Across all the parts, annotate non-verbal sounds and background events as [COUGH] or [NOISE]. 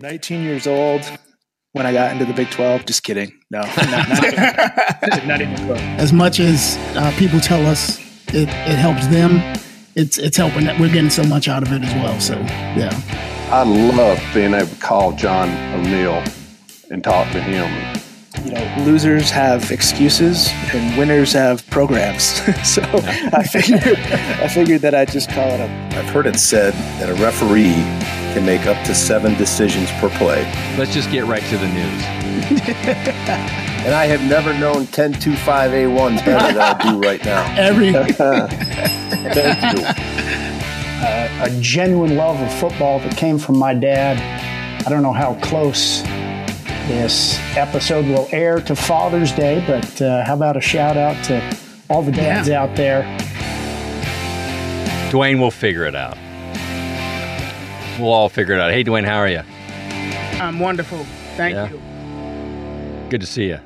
19 years old when I got into the Big 12. Just kidding. No, not, not, even, [LAUGHS] not even close. As much as uh, people tell us it, it helps them, it's it's helping that we're getting so much out of it as well. So yeah, I love being able to call John O'Neill and talk to him. You know, losers have excuses and winners have programs. [LAUGHS] so I figured I figured that I'd just call it up. I've heard it said that a referee can make up to seven decisions per play. Let's just get right to the news. [LAUGHS] And I have never known 1025A1 better than I do right now. [LAUGHS] every [LAUGHS] Thank you. uh, a genuine love of football that came from my dad. I don't know how close this episode will air to Father's Day, but uh, how about a shout out to all the dads out there? Dwayne will figure it out. We'll all figure it out. Hey, Dwayne, how are you? I'm wonderful. Thank Yeah. you. Good to see you.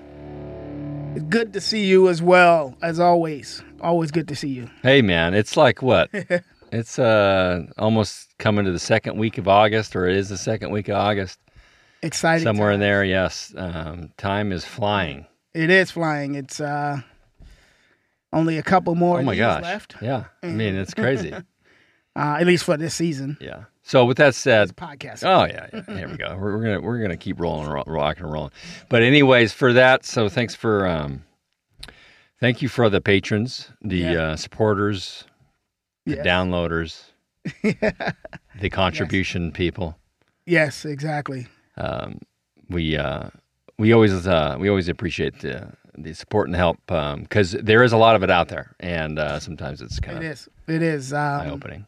It's good to see you as well as always. Always good to see you. Hey, man, it's like what? [LAUGHS] it's uh almost coming to the second week of August, or it is the second week of August. Exciting. Somewhere in there, yes. Um, time is flying. It is flying. It's uh only a couple more oh my gosh. left. Yeah. I mean, it's crazy. [LAUGHS] Uh, at least for this season. yeah. So with that said, Podcast. Oh yeah, yeah. Here we go. We're, we're gonna we're gonna keep rolling, ro- rocking and rolling. But anyways, for that, so thanks for um, thank you for the patrons, the Yeah. uh, supporters, the Yes. downloaders, [LAUGHS] the contribution people. Yes, exactly. Um, we uh, we always uh, we always appreciate the the support and help because there is a lot of it out there, and uh, sometimes it's kind of it is it is eye Um, opening.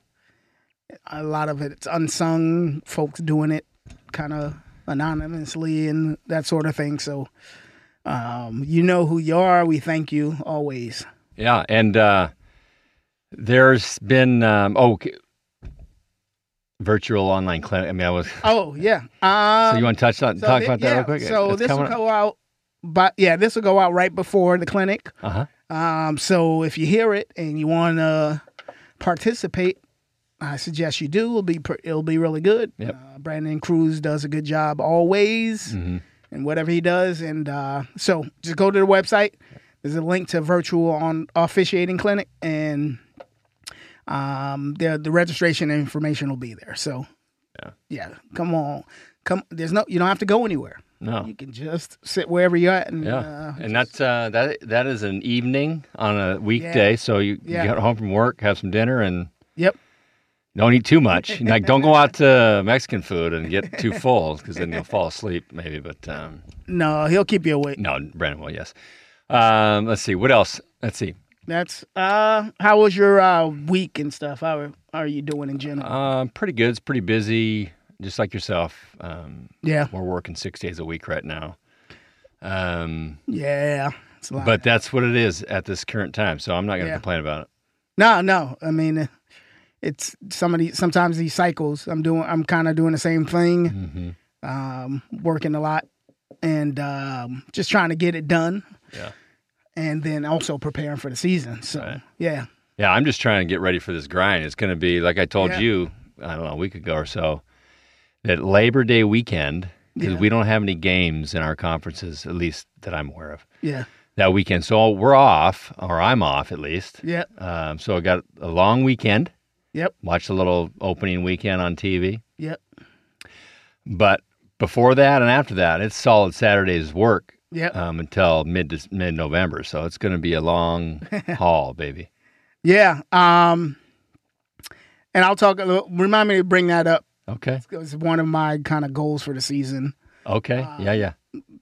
A lot of it, it's unsung. Folks doing it kind of anonymously and that sort of thing. So, um, you know who you are. We thank you always. Yeah, and uh, there's been um, oh, virtual online clinic. I mean, I was. Oh yeah. Uh, so you want to touch on so talk thi- about that yeah, real quick? So this will go out, but yeah, this will go out right before the clinic. Uh huh. Um, so if you hear it and you want to participate, I suggest you do. It'll be it'll be really good. Yep. Uh, Brandon Cruz does a good job always, hmm and whatever he does. And uh, so just go to the website. There's a link to virtual on officiating clinic, and um, the the registration information will be there. So Yeah. yeah, come on, come. There's no you don't have to go anywhere. No. You can just sit wherever you're at, and Yeah, uh, and that's uh, that. That is an evening on a weekday. Yeah. So you, Yeah. you get home from work, have some dinner, and yep. Don't eat too much. [LAUGHS] like, don't go out to Mexican food and get too [LAUGHS] full because then you'll fall asleep maybe. But um, No, he'll keep you awake. no, Brandon will. Yes. Um, let's see. What else? Let's see. That's uh how was your uh week and stuff? How are, how are you doing in general? Um, pretty good. It's pretty busy, just like yourself. Um, yeah. we're working six days a week right now. Um, Yeah. It's a lot. but that's what it is at this current time. So I'm not going to Yeah. complain about it. no, no. I mean uh, it's some of these sometimes these cycles I'm doing I'm kind of doing the same thing. hmm Um working a lot and um just trying to get it done. Yeah. And then also preparing for the season. So, Right. yeah. Yeah, I'm just trying to get ready for this grind. It's going to be like I told Yeah. you, I don't know, a week ago or so, that Labor Day weekend, because Yeah. we don't have any games in our conferences, at least that I'm aware of, Yeah. that weekend. So we're off, or I'm off at least. Yep. Um, so I got a long weekend. Yep. Watch the little opening weekend on TV. Yep. But before that and after that, it's solid Saturday's work Yep. um, until mid mid November. So it's going to be a long [LAUGHS] haul, baby. Yeah. Um and I'll talk remind me to bring that up. Okay. It's one of my kind of goals for the season. Okay. Uh, yeah. Yeah.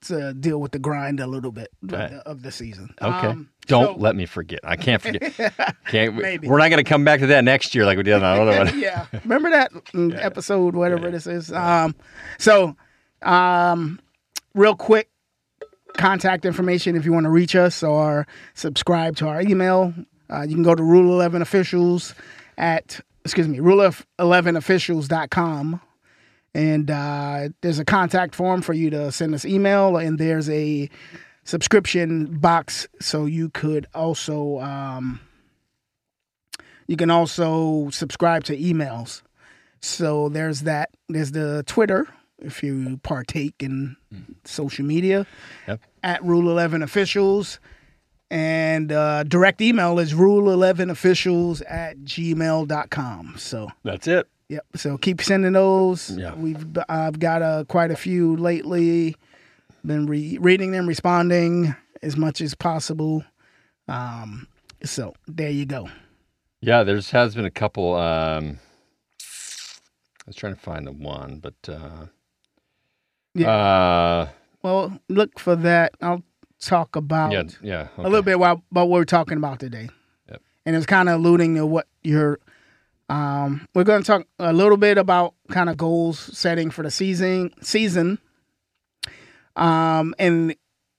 To deal with the grind a little bit of, Right. the, of the season. Okay. Um, Don't so- let me forget. I can't forget. [LAUGHS] Can't. Maybe. We're not going to come back to that next year like we did on the other [LAUGHS] one. yeah. Remember that [LAUGHS] mm, episode, whatever this is. Um, so, um, real quick, contact information if you want to reach us or subscribe to our email. Uh, you can go to Rule Eleven Officials at excuse me, Rule of Eleven Officials.com. And uh, there's a contact form for you to send us email, and there's a subscription box so you could also um, you can also subscribe to emails. So there's that. There's the Twitter if you partake in social media Yep. at Rule Eleven Officials. And uh, direct email is rule11officials at gmail.com. So, That's it. Yep. So keep sending those. Yeah. We've I've got uh, quite a few lately. Been re- reading them, responding as much as possible. Um, so there you go. Yeah, there's has been a couple. Um, I was trying to find the one, but uh, Yeah. uh, Well, look for that. I'll talk about yeah, yeah, a little bit about, about what we're talking about today. Yep. And it's kind of alluding to what you're. Um, we're going to talk a little bit about kind of goals setting for the season. Season. Um, and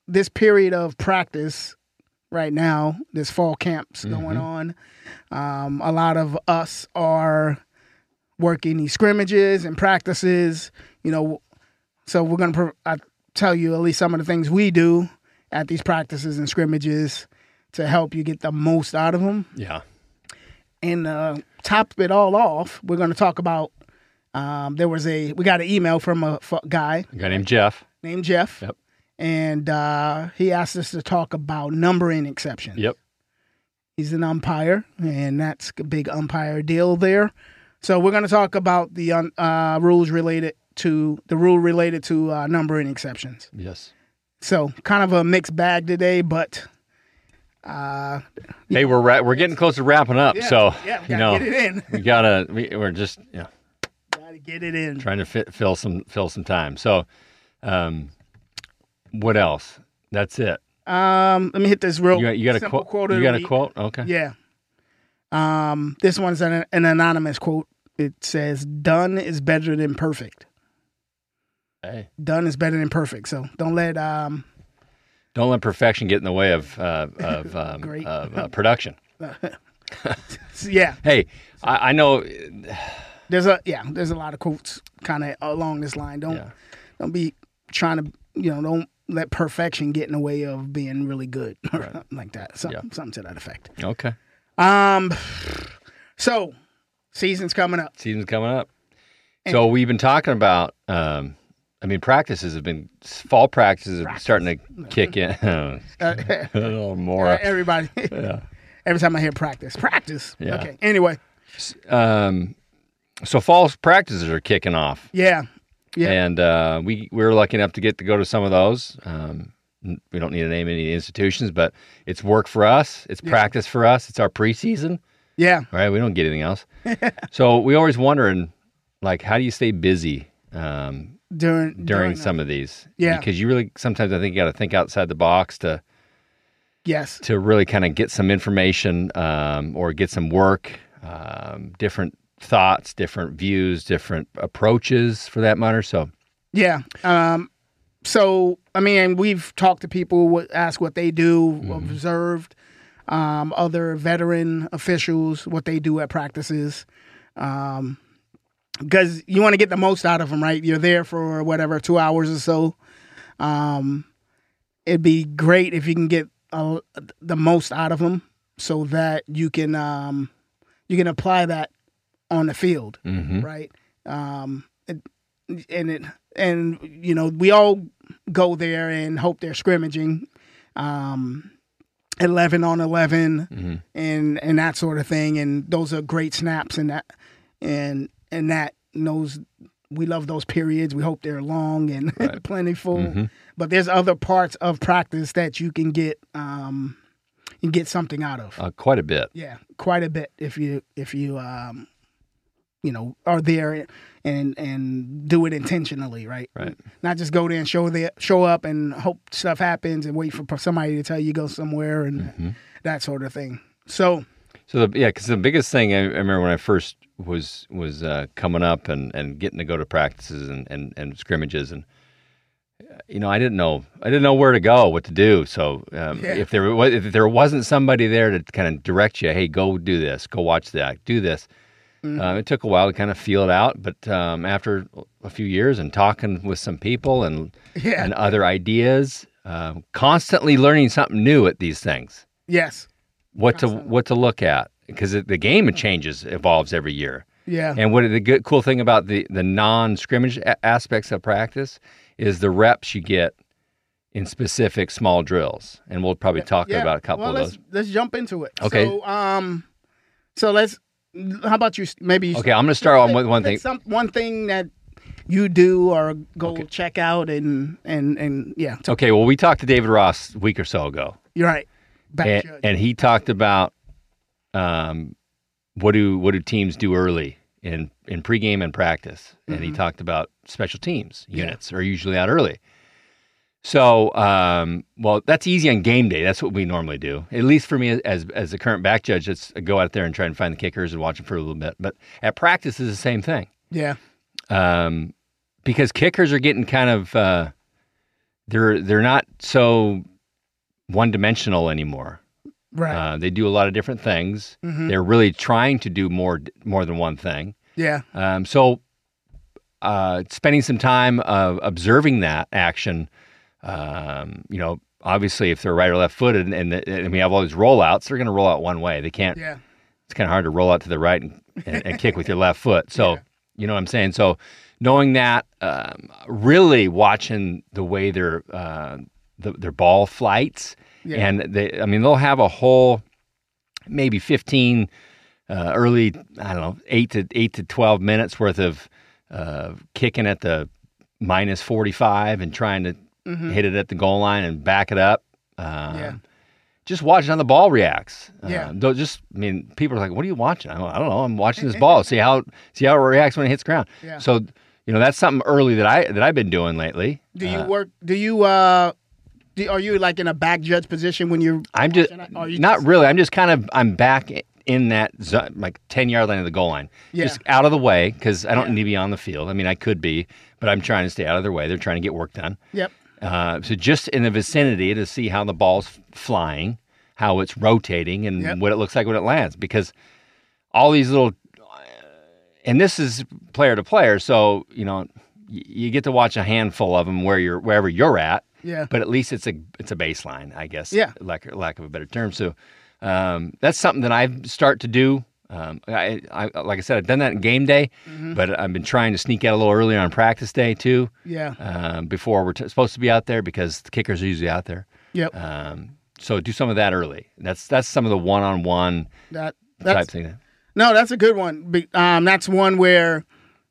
this period of practice right now, this fall camps going on. Um, a lot of us are working these scrimmages and practices. You know, so we're going to pro- tell you at least some of the things we do at these practices and scrimmages to help you get the most out of them. yeah, And uh, top it all off, we're going to talk about. Um, there was a we got an email from a f- guy a guy named Jeff. named Jeff, Yep. and uh, he asked us to talk about numbering exceptions. Yep. He's an umpire, and that's a big umpire deal there. So we're going to talk about the un- uh, rules related to the rule related to uh, numbering exceptions. Yes. So kind of a mixed bag today, but uh, Hey, we're ra- we're getting close to wrapping up, yeah, so yeah, we you know get it in. we gotta we, we're just yeah gotta get it in. trying to fit, fill some fill some time. So, um, what else? That's it. Um, let me hit this real. You got, you got a quote. quote You got a week. quote? Okay. Yeah. Um, this one's an, an anonymous quote. It says, "Done is better than perfect. Hey, Done is better than perfect." So don't let um, don't let perfection get in the way of uh, of [LAUGHS] um, of uh, production. [LAUGHS] yeah. Hey, I, I know. There's a yeah. There's a lot of quotes kind of along this line. Don't Yeah. don't be trying to you know don't let perfection get in the way of being really good or something like that. Something, Yeah. something to that effect. Okay, Um, so season's coming up. season's coming up. So we've been talking about. Um, I mean, practices have been fall practices are starting to kick in Uh, [LAUGHS] [LAUGHS] a little more. everybody. [LAUGHS] Yeah. Every time I hear practice, practice. Yeah. Okay. Anyway, Um, so fall practices are kicking off. yeah, yeah, And uh, we we were lucky enough to get to go to some of those. Um, we don't need to name any institutions, but it's work for us. It's practice for us. It's our preseason, yeah, right? We don't get anything else. so we always wondering, like, how do you stay busy um, during during the- some of these? Yeah. because you really sometimes I think you got to think outside the box to yes, to really kind of get some information um, or get some work, um, different thoughts, different views, different approaches for that matter. So yeah. Um, so I mean, we've talked to people, what- asked what they do, Mm-hmm. observed um, other veteran officials, what they do at practices. Um, because you want to get the most out of them, right? You're there for whatever two hours or so. Um, it'd be great if you can get uh, the most out of them, so that you can um, you can apply that on the field, mhm. right? Um, it, and it and you know we all go there and hope they're scrimmaging, um, eleven on 11 Mhm. and and that sort of thing. And those are great snaps and that and and that knows we love those periods. We hope they're long and [LAUGHS] plentiful. Mhm. But there's other parts of practice that you can get um, you can get something out of. uh, quite a bit. Yeah, quite a bit if you if you um you know are there and and do it intentionally, right? Right. Not just go there and show the show up and hope stuff happens and wait for somebody to tell you go somewhere and Mm-hmm. that sort of thing. So So the, yeah, because the biggest thing I, I remember when I first was was uh, coming up and, and getting to go to practices and, and, and scrimmages and you know I didn't know I didn't know where to go what to do. So um, Yeah. if there was if there wasn't somebody there to kind of direct you hey go do this go watch that do this uh, it took a while to kind of feel it out. But um, after a few years and talking with some people and Yeah. and other ideas um, constantly learning something new at these things. Yes, what to what to look at because the game changes evolves every year Yeah. And what the good cool thing about the the non scrimmage a- aspects of practice is the reps you get in specific small drills, and we'll probably talk Yeah. about a couple well, of those. Let's jump into it. Okay. So, um, so let's. How about you? Maybe. You Okay, I'm going to start on with one thing. Some, one thing that you do or go Okay. check out and and and yeah. Okay, well, we talked to David Ross a week or so ago, you're right. Back and, and he talked about um, what do what do teams do early in in pregame and practice, and Mm-hmm. he talked about special teams units are usually out early. So, um, well, that's easy on game day. That's what we normally do. At least for me, as as a current back judge, it's go out there and try and find the kickers and watch them for a little bit. But at practice, is the same thing yeah. um, because kickers are getting kind of uh, they're they're not so one dimensional anymore. Right. Uh, they do a lot of different things. Mhm. They're really trying to do more more than one thing. yeah. Um, so, uh, spending some time uh, observing that action, um, you know, obviously, if they're right or left footed, and, and we have all these rollouts, they're going to roll out one way. They can't. Yeah. It's kind of hard to roll out to the right and, and, and kick with your left foot. So, Yeah. you know what I'm saying. So, knowing that, um, really watching the way their uh, the, their ball flights, Yeah. and they, I mean, they'll have a whole maybe 15 uh, early, I don't know, eight to eight to 12 minutes worth of uh, kicking at the minus 45 and trying to hit it at the goal line and back it up. Um, Mm-hmm. Yeah. Just watching how the ball reacts. Yeah. Uh, don't just, I mean, people are like, "What are you watching?" I don't, I don't know. I'm watching this [LAUGHS] ball. See how see how it reacts when it hits ground. Yeah. So, you know, that's something early that I that I've been doing lately. Do you Uh, work? Do you? uh do, Are you like in a back judge position when you're? I'm just you not just- really. I'm just kind of I'm back in that zo- like ten yard line of the goal line, Yeah. just out of the way because I don't Yeah. need to be on the field. I mean, I could be, but I'm trying to stay out of their way. They're trying to get work done. Yep. Uh, so just in the vicinity to see how the ball's flying, how it's rotating, and Yep. what it looks like when it lands. Because all these little, and this is player to player, so you know you get to watch a handful of them where you're wherever you're at. Yeah. But at least it's a it's a baseline, I guess. Yeah. Lack lack of a better term. So um, that's something that I start to do. Um, I, I like I said, I've done that in game day, Mm-hmm. but I've been trying to sneak out a little earlier on practice day too Yeah. um, before we're t- supposed to be out there because the kickers are usually out there. Yep. Um, so do some of that early. That's that's some of the one-on-one that type thing. no, that's a good one. Um, that's one where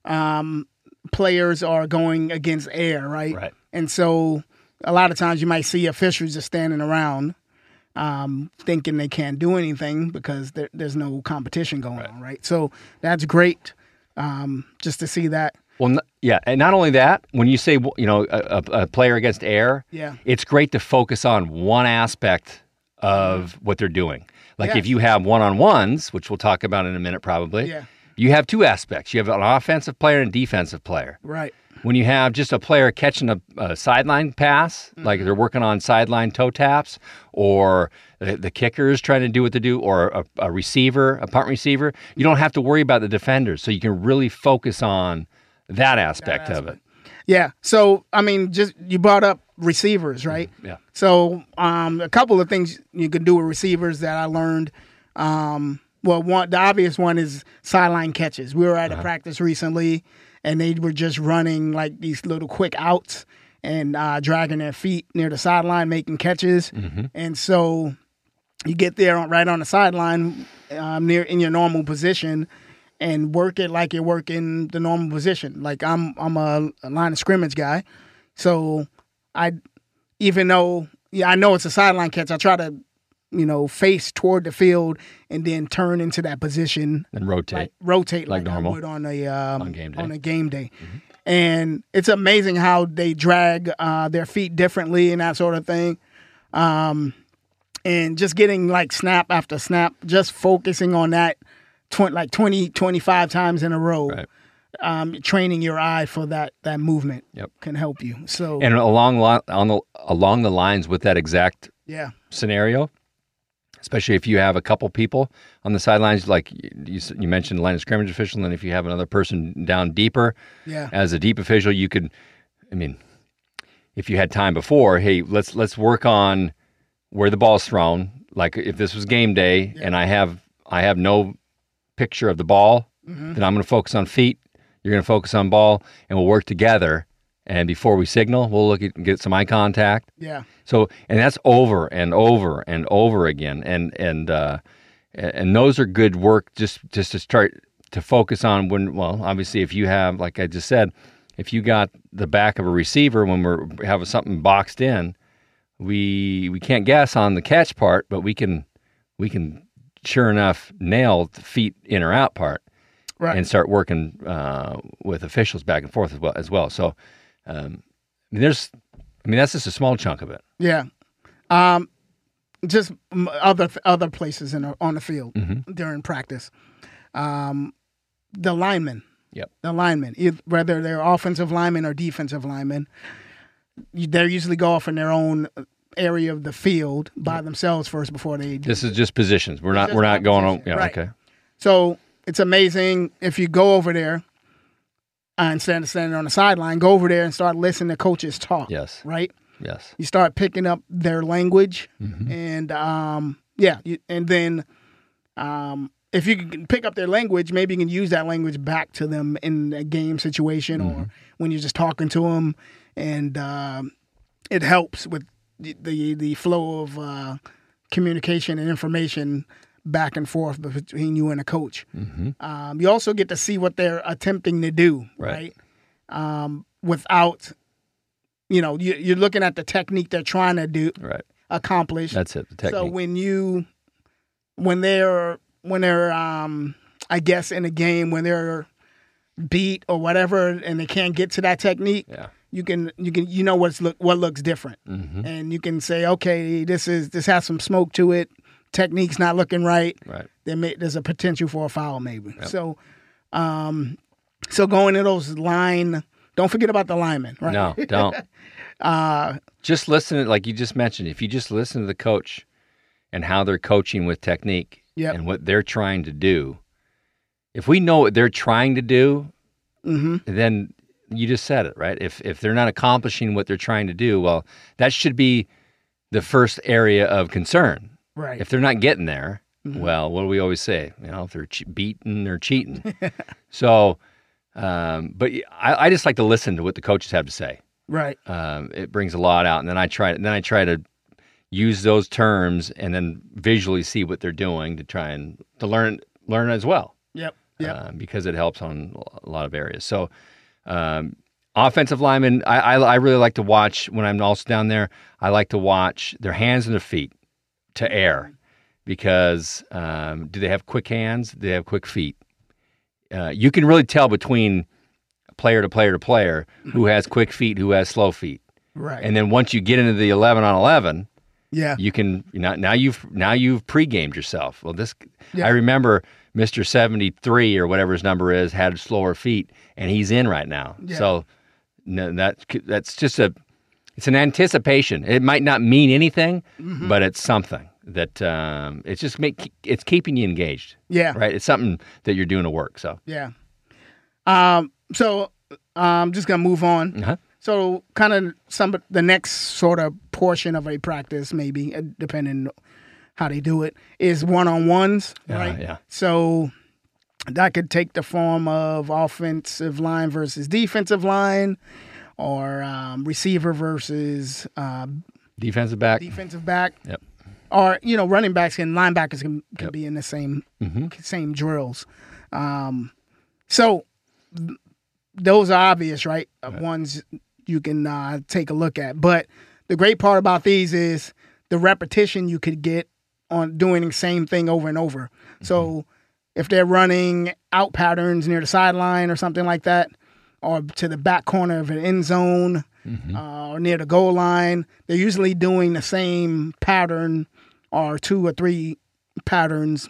um players are going against air, right? Right. And so a lot of times you might see officials just standing around. Um, thinking they can't do anything because there, there's no competition going on, right? So that's great, um, just to see that. Well, n- yeah, and not only that, when you say you know a, a, a player against air, Yeah. it's great to focus on one aspect of what they're doing. Like Yes. if you have one-on-ones, which we'll talk about in a minute, probably. Yeah. You have two aspects. You have an offensive player and defensive player. Right. When you have just a player catching a, a sideline pass, like they're working on sideline toe taps, or the, the kicker is trying to do what they do, or a, a receiver, a punt receiver, you don't have to worry about the defenders. So you can really focus on that aspect of it. Yeah. So I mean, just you brought up receivers, right? Yeah. So um, a couple of things you can do with receivers that I learned. Um, well, one the obvious one is sideline catches. We were at a practice recently, and they were just running like these little quick outs and uh, dragging their feet near the sideline, making catches. And so you get there on, right on the sideline, um, near in your normal position, and work it like you're working the normal position. Like I'm, I'm a, a line of scrimmage guy, so I, even though yeah, I know it's a sideline catch, I try to, you know, face toward the field and then turn into that position And rotate. like rotate Like like, normal. On a um, On game day. Mm-hmm. on a game day. And it's amazing how they drag uh, their feet differently and that sort of thing. Um, and just getting like snap after snap, just focusing on that tw- like 20, 25 times in a row. Right. Um, training your eye for that that movement Yep. can help you. So And along li- on the along the lines with that exact yeah, scenario, especially if you have a couple people on the sidelines, like you, you mentioned, line of scrimmage official, and then if you have another person down deeper, yeah, as a deep official, you could, I mean, if you had time before, hey, let's let's work on where the ball's thrown. Like if this was game day and I have I have no picture of the ball mm-hmm. then I'm going to focus on feet. You're going to focus on ball, and we'll work together. And before we signal, we'll look at get some eye contact. Yeah. So, and that's over and over and over again, and and uh, and those are good work just just to start to focus on when. Well, obviously, if you have, like I just said, if you got the back of a receiver when we're having something boxed in, we we can't guess on the catch part, but we can we can sure enough nail the feet in or out part Right. and start working uh, with officials back and forth as well. As well. So um, I mean, there's, I mean, that's just a small chunk of it. Yeah. Um, just other other places in on the field Mm-hmm. during practice. Um, the linemen. Yep. The linemen, whether they're offensive linemen or defensive linemen, they usually go off in their own area of the field by themselves first before they. This is just positions. We're not we're not going on. Yeah. right. Okay. So it's amazing if you go over there uh, instead of standing on the sideline, go over there and start listening to coaches talk. Yes. Right. Yes. you start picking up their language Mm-hmm. and um yeah you, and then um if you can pick up their language maybe you can use that language back to them in a game situation Mm-hmm. or when you're just talking to them and um it helps with the the, the flow of uh communication and information back and forth between you and a coach um, you also get to see what they're attempting to do Right. right, Um, without you know you, you're looking at the technique they're trying to do Right. accomplish That's it. The technique. so when you when they're when they're um i guess in a game when they're beat or whatever and they can't get to that technique yeah. you can you can you know what's look what looks different Mm-hmm. and you can say okay this is this has some smoke to it technique's not looking right Right. there may, there's a potential for a foul maybe. So, um, so going to those line, don't forget about the linemen, right? No, don't. [LAUGHS] Uh, just listen, like you just mentioned, if you just listen to the coach and how they're coaching with technique Yep. and what they're trying to do, if we know what they're trying to do, mhm. then you just said it, right? If if they're not accomplishing what they're trying to do, well, that should be the first area of concern. Right. If they're not getting there, well, what do we always say? You know, if they're che- beating, they're cheating. [LAUGHS] so, um, but I, I just like to listen to what the coaches have to say. right. Um, it brings a lot out, and then I try. Then I try to use those terms and then visually see what they're doing to try and to learn learn as well Yep. Yep. uh, because it helps on a lot of areas. So, um, offensive linemen, I, I, I really like to watch when I'm also down there. I like to watch their hands and their feet to air because um, do they have quick hands? Do they have quick feet? Uh, you can really tell between player to player to player who has quick feet, who has slow feet. right. And then once you get into the 11 on 11, yeah. you can know, now you've now you've pre-gamed yourself. Well, this Yeah. I remember Mr. 73 or whatever his number is had slower feet and he's in right now. Yeah. So no, that that's just a it's an anticipation. It might not mean anything, Mm-hmm. but it's something that um, it's just make it's keeping you engaged. Yeah. Right? It's something that you're doing to work. So, Yeah. Um. So I'm just gonna move on. uh-huh. So kind of some the next sort of portion of a practice, maybe uh, depending how they do it, is one on ones, Yeah, right? yeah. So that could take the form of offensive line versus defensive line, or um, receiver versus uh, defensive back. defensive back. Yep. Or you know, running backs and linebackers can, can Yep. be in the same Mhm. same drills. Um, so th- those are obvious, right? Uh, Ones you can uh, take a look at. But the great part about these is the repetition you could get on doing the same thing over and over. So if they're running out patterns near the sideline or something like that, or to the back corner of an end zone uh, or near the goal line, they're usually doing the same pattern or two or three patterns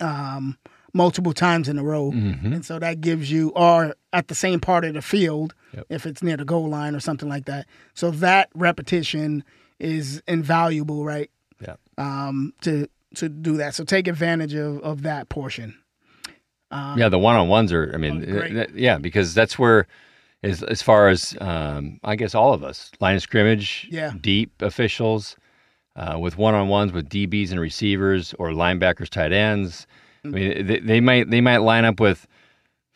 um, multiple times in a row. And so that gives you, or at the same part of the field, Yep. if it's near the goal line or something like that. So that repetition is invaluable, right? Yeah. Um, to to do that. So take advantage of, of that portion. Yeah, the one on ones are. I mean, Oh, great. th- yeah, because that's where, as as far as um, I guess all of us, line of scrimmage, Yeah. deep officials, uh, with one on ones with DBs and receivers or linebackers, tight ends. I mean, they, they might they might line up with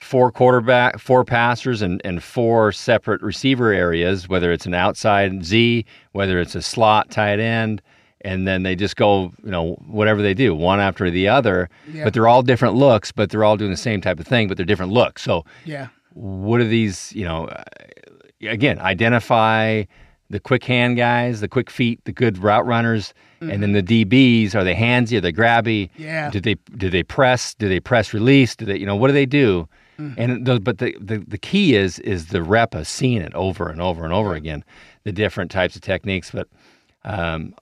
four quarterback, four passers, and, and four separate receiver areas, whether it's an outside Z, whether it's a slot tight end, and then they just go, you know, whatever they do, one after the other. Yeah. But they're all different looks, but they're all doing the same type of thing, but they're different looks. So Yeah. what are these, you know, uh, again, identify the quick hand guys, the quick feet, the good route runners, and then the DBs, are they handsy, are they grabby? Yeah. Do they do they press? Do they press release? Do they, you know, what do they do? And the, but the, the the key is is the rep of seeing it over and over and over again, the different types of techniques, but um,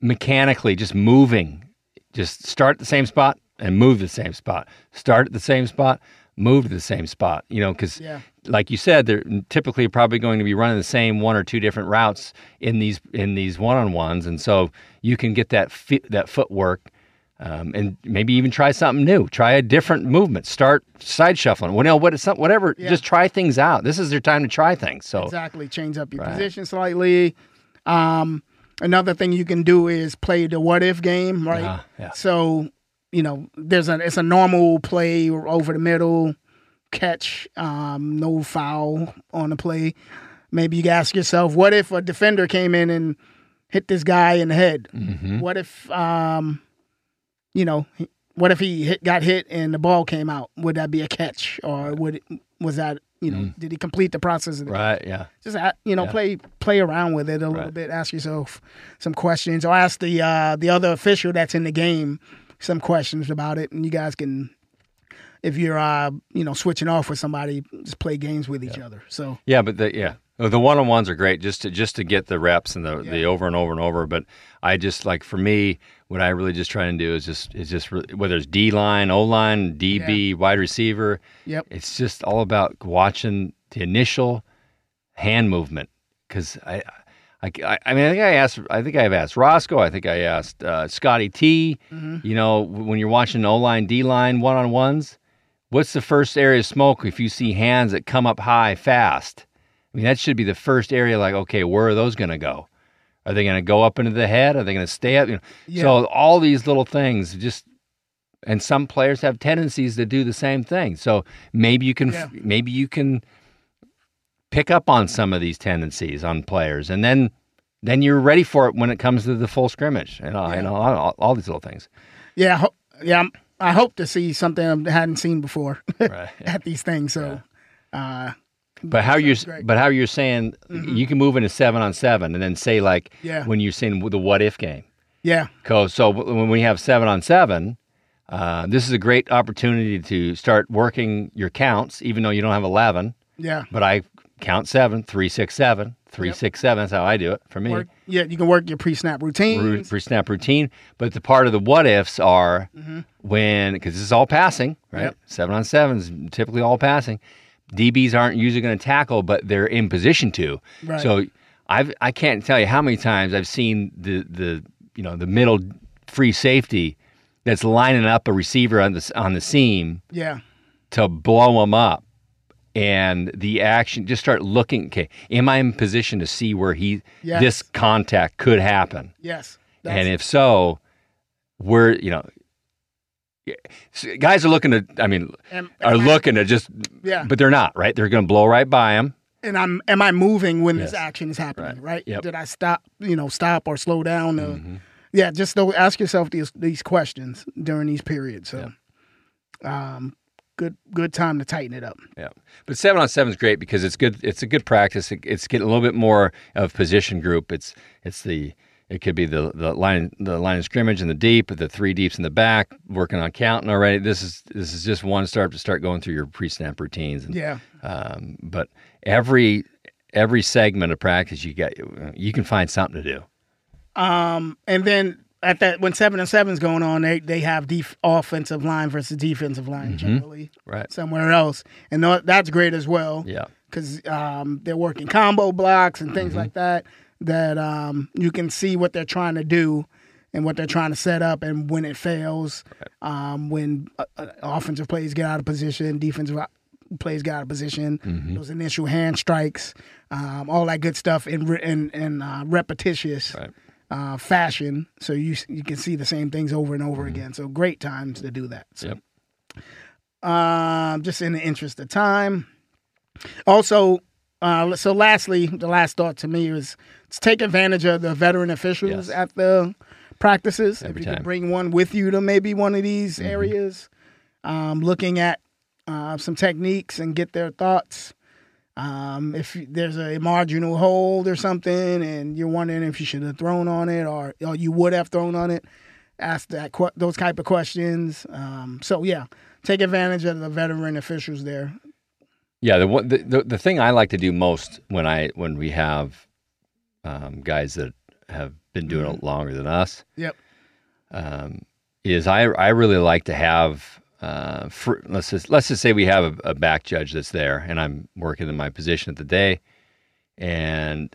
mechanically just moving, just start at the same spot and move to the same spot. Start at the same spot, move to the same spot. You know, because Yeah. like you said, they're typically probably going to be running the same one or two different routes in these in these one on ones, and so you can get that fi- that footwork. Um, and maybe even try something new. Try a different movement. Start side shuffling. Well, no, what it's whatever. Yeah. Just try things out. This is your time to try things. So Exactly. Change up your Right. position slightly. Um, another thing you can do is play the what if game, right? Ah, yeah. So, you know, there's a it's a normal play over the middle, catch, um, no foul on the play. Maybe you ask yourself, what if a defender came in and hit this guy in the head? Mm-hmm. What if um, you know, what if he hit, got hit and the ball came out? Would that be a catch, or would it, was that you know did he complete the process of the Mm. right, yeah, just you know Yeah. play play around with it a little bit ask yourself some questions or ask the uh the other official that's in the game some questions about it and you guys can if you're uh you know switching off with somebody just play games with each other so yeah. But the yeah, the one on ones are great just to just to get the reps and the, the over and over and over. But I just like for me, what I really just try and do is just is just re- whether it's D line, O line, DB, wide receiver. Yep. It's just all about watching the initial hand movement because I. I, I I mean, I think I asked. I think I've asked Roscoe. I think I asked uh, Scotty T. You know, when you're watching O line, D line, one on ones, what's the first area of smoke if you see hands that come up high fast? I mean, that should be the first area. Like, okay, where are those going to go? Are they going to go up into the head? Are they going to stay up? You know, Yeah. So all these little things, just and some players have tendencies to do the same thing. So maybe you can, Yeah. maybe you can pick up on some of these tendencies on players, and then then you're ready for it when it comes to the full scrimmage. and know, you know all, all these little things. yeah yeah I'm, i hope to see something i hadn't seen before Right. [LAUGHS] at these things so uh But how you're, great. but how you're saying you can move into seven on seven, and then say like Yeah. when you're saying the what if game. yeah Co- So when we have seven on seven, uh, this is a great opportunity to start working your counts, even though you don't have eleven. yeah But I count seven, three, six, seven, three, Yep. six, seven. That's how I do it for me. work, yeah you can work your pre-snap routine. Pre-snap routine. But the part of the what ifs are when because this is all passing, right? Yep. Seven on sevens, typically all passing. DBs aren't usually going to tackle, but they're in position to. Right. So I've I can't tell you how many times I've seen the the you know the middle free safety that's lining up a receiver on the on the seam yeah to blow them up. And the action, just start looking. Okay, am I in position to see where he Yes. this contact could happen? yes and if so, we're you know, guys are looking to. I mean, Am- are am I- looking to just. Yeah. But they're not right. They're going to blow right by them. and I'm am I moving when this action is happening, right? Yep. Mm-hmm. Did I stop, you know, stop or slow down? Uh, Yeah, just ask yourself these these questions during these periods. So, um, good good time to tighten it up. Yeah, but seven on seven is great because it's good. It's a good practice. It, it's getting a little bit more of position group. It's it's the it could be the the line the line of scrimmage and the deep, the three deeps in the back, working on counting already. This is this is just one start to start going through your pre snap routines. And, Yeah, Um, but every every segment of practice you get you can find something to do. um, and then at that when seven and seven's going on, they they have def- offensive line versus defensive line generally Mm-hmm. Right. somewhere else, and tha- that's great as well. Yeah. because um, they're working combo blocks and Mm-hmm. things like that. That um, you can see what they're trying to do and what they're trying to set up, and when it fails, um, when uh, uh, offensive plays get out of position, defensive uh, plays get out of position, Mm-hmm. those initial hand strikes, um, all that good stuff in re- in, in uh, repetitious Right. uh, fashion. So you you can see the same things over and over again. So great times to do that. So. Yep. um, just in the interest of time. Also, uh, so lastly, the last thought to me was to take advantage of the veteran officials Yes. at the practices. Every if you time. could bring one with you to maybe one of these areas, um, looking at uh, some techniques and get their thoughts. Um, if there's a marginal hold or something, and you're wondering if you should have thrown on it or, or you would have thrown on it, ask that those type of questions. Um, so yeah, take advantage of the veteran officials there. Yeah, the, one- the the the thing I like to do most when I when we have um, guys that have been doing it longer than us Yep. um, is I I really like to have uh, fr- let's just let's just say we have a, a back judge that's there, and I'm working in my position at the day, and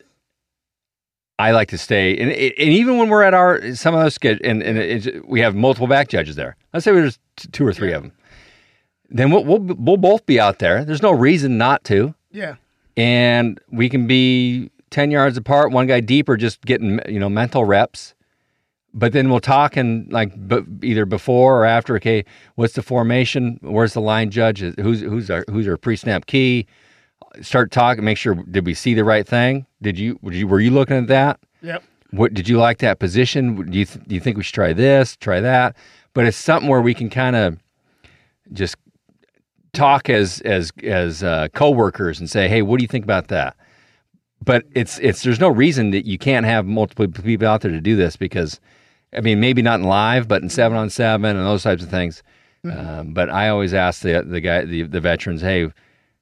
I like to stay, and, and even when we're at our some of those schedule, and and we have multiple back judges there. Let's say there's two or three of them, then we'll, we'll we'll both be out there. There's no reason not to. Yeah. and we can be 10 yards apart one guy deeper just getting you know mental reps. But then we'll talk and like either before or after okay what's the formation? Where's the line judge? Who's who's our who's our pre-snap key? Start talking make sure did we see the right thing? Did you were you, were you looking at that? Yep. what did you like that position? Do you th- do you think we should try this try that? But it's something where we can kind of just talk as as as uh, coworkers and say hey what do you think about that but it's it's there's no reason that you can't have multiple people out there to do this because I mean maybe not in live but in seven on seven and those types of things um, but I always ask the the guy the, the veterans hey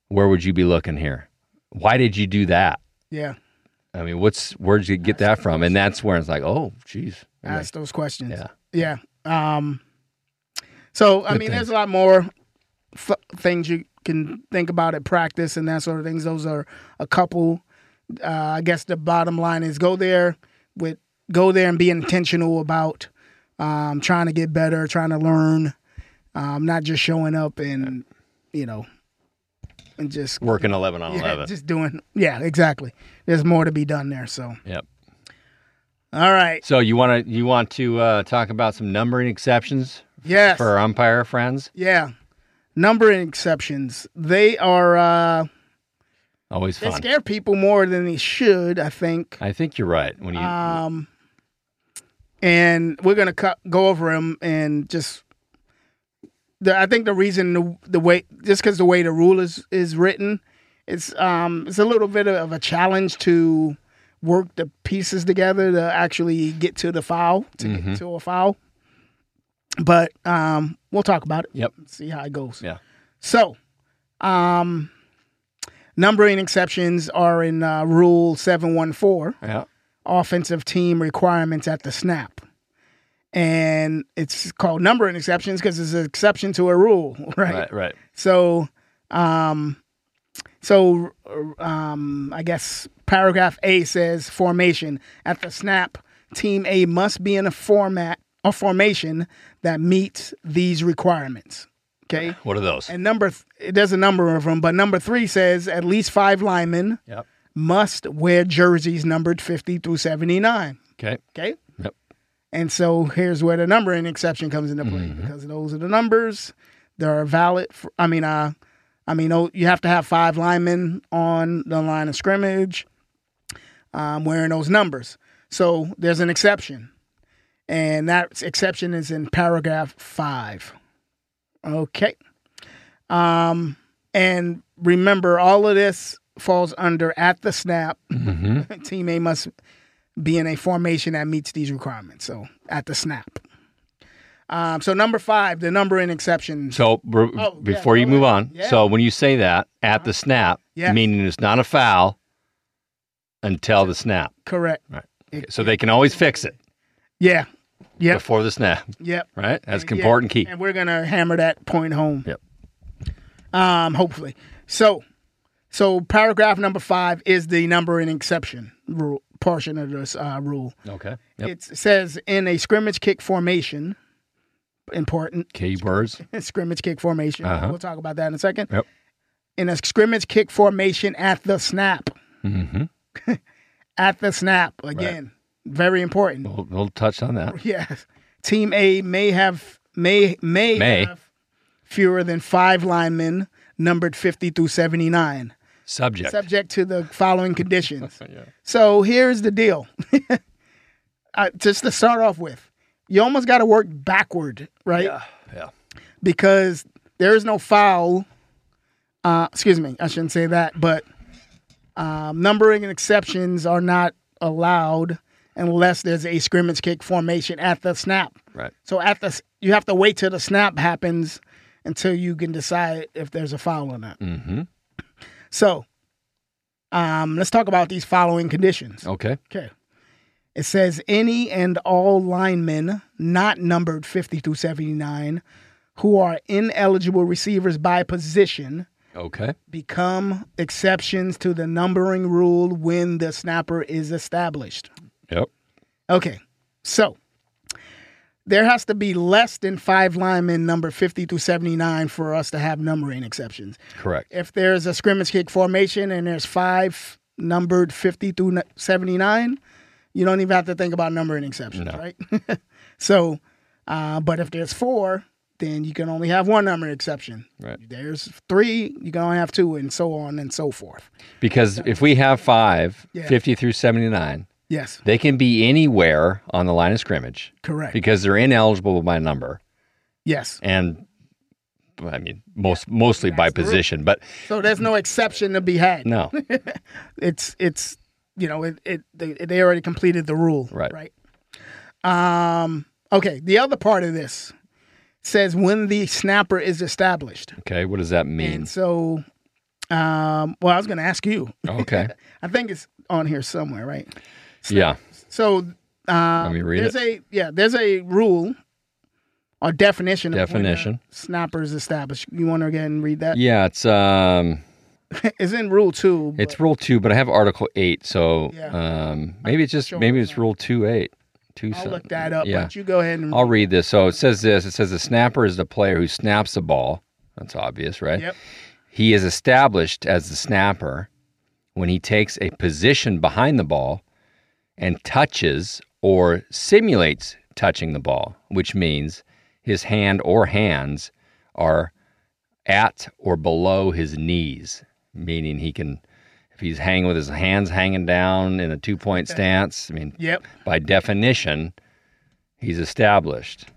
where would you be looking here why did you do that Yeah. I mean, what's where'd you get that from? And that's where it's like, oh, geez. Ask those questions. Yeah. Yeah. Um, so, I Good mean, thing. there's a lot more f- things you can think about at practice and that sort of things. Those are a couple. Uh, I guess the bottom line is go there with go there and be intentional about um, trying to get better, trying to learn, um, not just showing up and you know, and just Working eleven on yeah, eleven. just doing. Yeah, exactly. There's more to be done there. So, Yep. all right. So you want to you want to uh, talk about some numbering exceptions Yes. for our umpire friends? Yeah. Numbering exceptions. They are uh Always they scare people more than they should, I think. I think you're right. When you Um and we're going to cut go over them and just the, I think the reason the, the way just cuz the way the rule is is written it's um it's a little bit of a challenge to work the pieces together to actually get to the foul to Mm-hmm. get to a foul. But um we'll talk about it. Yep. See how it goes. yeah. So, um, numbering exceptions are in uh, Rule 714, Yeah. offensive team requirements at the snap. And it's called numbering exceptions because it's an exception to a rule, [LAUGHS] right? Right. Right. So, um, so um, I guess paragraph A says formation at the snap. Team A must be in a format, a formation that meets these requirements. Okay. What are those? And number, th- there's a number of them, but number three says at least five linemen Yep. must wear jerseys numbered 50 through 79. Okay. Okay. Yep. And so here's where the numbering exception comes into play because those are the numbers. They're valid. For, I mean, uh, I mean, oh, you have to have five linemen on the line of scrimmage, um, wearing those numbers. So there's an exception, and that exception is in paragraph five. Okay. Um, and remember, all of this falls under at the snap. [LAUGHS] Team A must be in a formation that meets these requirements. So at the snap. Um, so number five, the numbering exception. So Oh, yeah, before you move ahead. on, Yeah. so when you say that at the snap, Yes. meaning it's not a foul until the snap. Correct. Right. Okay, So they can always fix it Yeah. Yep. before the snap. Yep. Right. That's Yeah, important key. And we're gonna hammer that point home. Yep. Um, hopefully. So, so paragraph number five is the number and exception rule portion of this uh, rule. Okay. Yep. It says in a scrimmage kick formation. Important Key words. [LAUGHS] scrimmage kick formation. Uh-huh. We'll talk about that in a second. Yep. In a scrimmage kick formation at the snap. Mm-hmm. [LAUGHS] At the snap again. Very important. We'll, we'll touch on that. [LAUGHS] Yes. Team A may have may may, May. have fewer than five linemen numbered 50 through 79, Subject. subject to the following conditions. [LAUGHS] So here's the deal. [LAUGHS] uh, just to start off with, you almost got to work backward, right? yeah. Because there is no foul. Uh, excuse me, I shouldn't say that, but um, numbering and exceptions are not allowed unless there's a scrimmage kick formation at the snap. Right. So at the you have to wait till the snap happens until you can decide if there's a foul or not. Mm-hmm. So, um, let's talk about these following conditions. Okay. Okay. It says any and all linemen not numbered 50 through 79 who are ineligible receivers by position Okay. become exceptions to the numbering rule when the snapper is established. Yep. Okay. So there has to be less than five linemen number 50 through 79 for us to have numbering exceptions. Correct. If there's a scrimmage kick formation and there's five numbered 50 through 79, you don't even have to think about numbering exceptions, No. right? [LAUGHS] so, uh, but if there's four, then you can only have one number exception. Right. There's three, you can only have two, and so on and so forth. Because if we have five, Yeah. 50 through 79, Yes, they can be anywhere on the line of scrimmage correct. because they're ineligible by number yes. and I mean most mostly by That's the rule. position, but So there's no exception to be had. no. [LAUGHS] It's it's you know it, it they, they already completed the rule. Right. Right. Um. Okay. The other part of this says when the snapper is established, Okay, what does that mean? and so, um. Well, I was going to ask you. Okay. [LAUGHS] I think it's on here somewhere, right? Yeah. So, um, Let me read there's a yeah, there's a rule or definition. Of when a Definition. snapper is established. You want to again read that? Yeah, it's um [LAUGHS] it's in rule two. it's rule 2, but I have article 8, so Yeah. um maybe it's just Sure. maybe it's rule 2 8. Two I'll look that up. Yeah. But you go ahead and I'll read this. So it says this. It says the snapper is the player who snaps the ball. That's obvious, right? Yep. He is established as the snapper when he takes a position behind the ball and touches or simulates touching the ball, which means his hand or hands are at or below his knees, meaning he can, if he's hanging with his hands hanging down in a two point stance, I mean, Yep. by definition, he's established.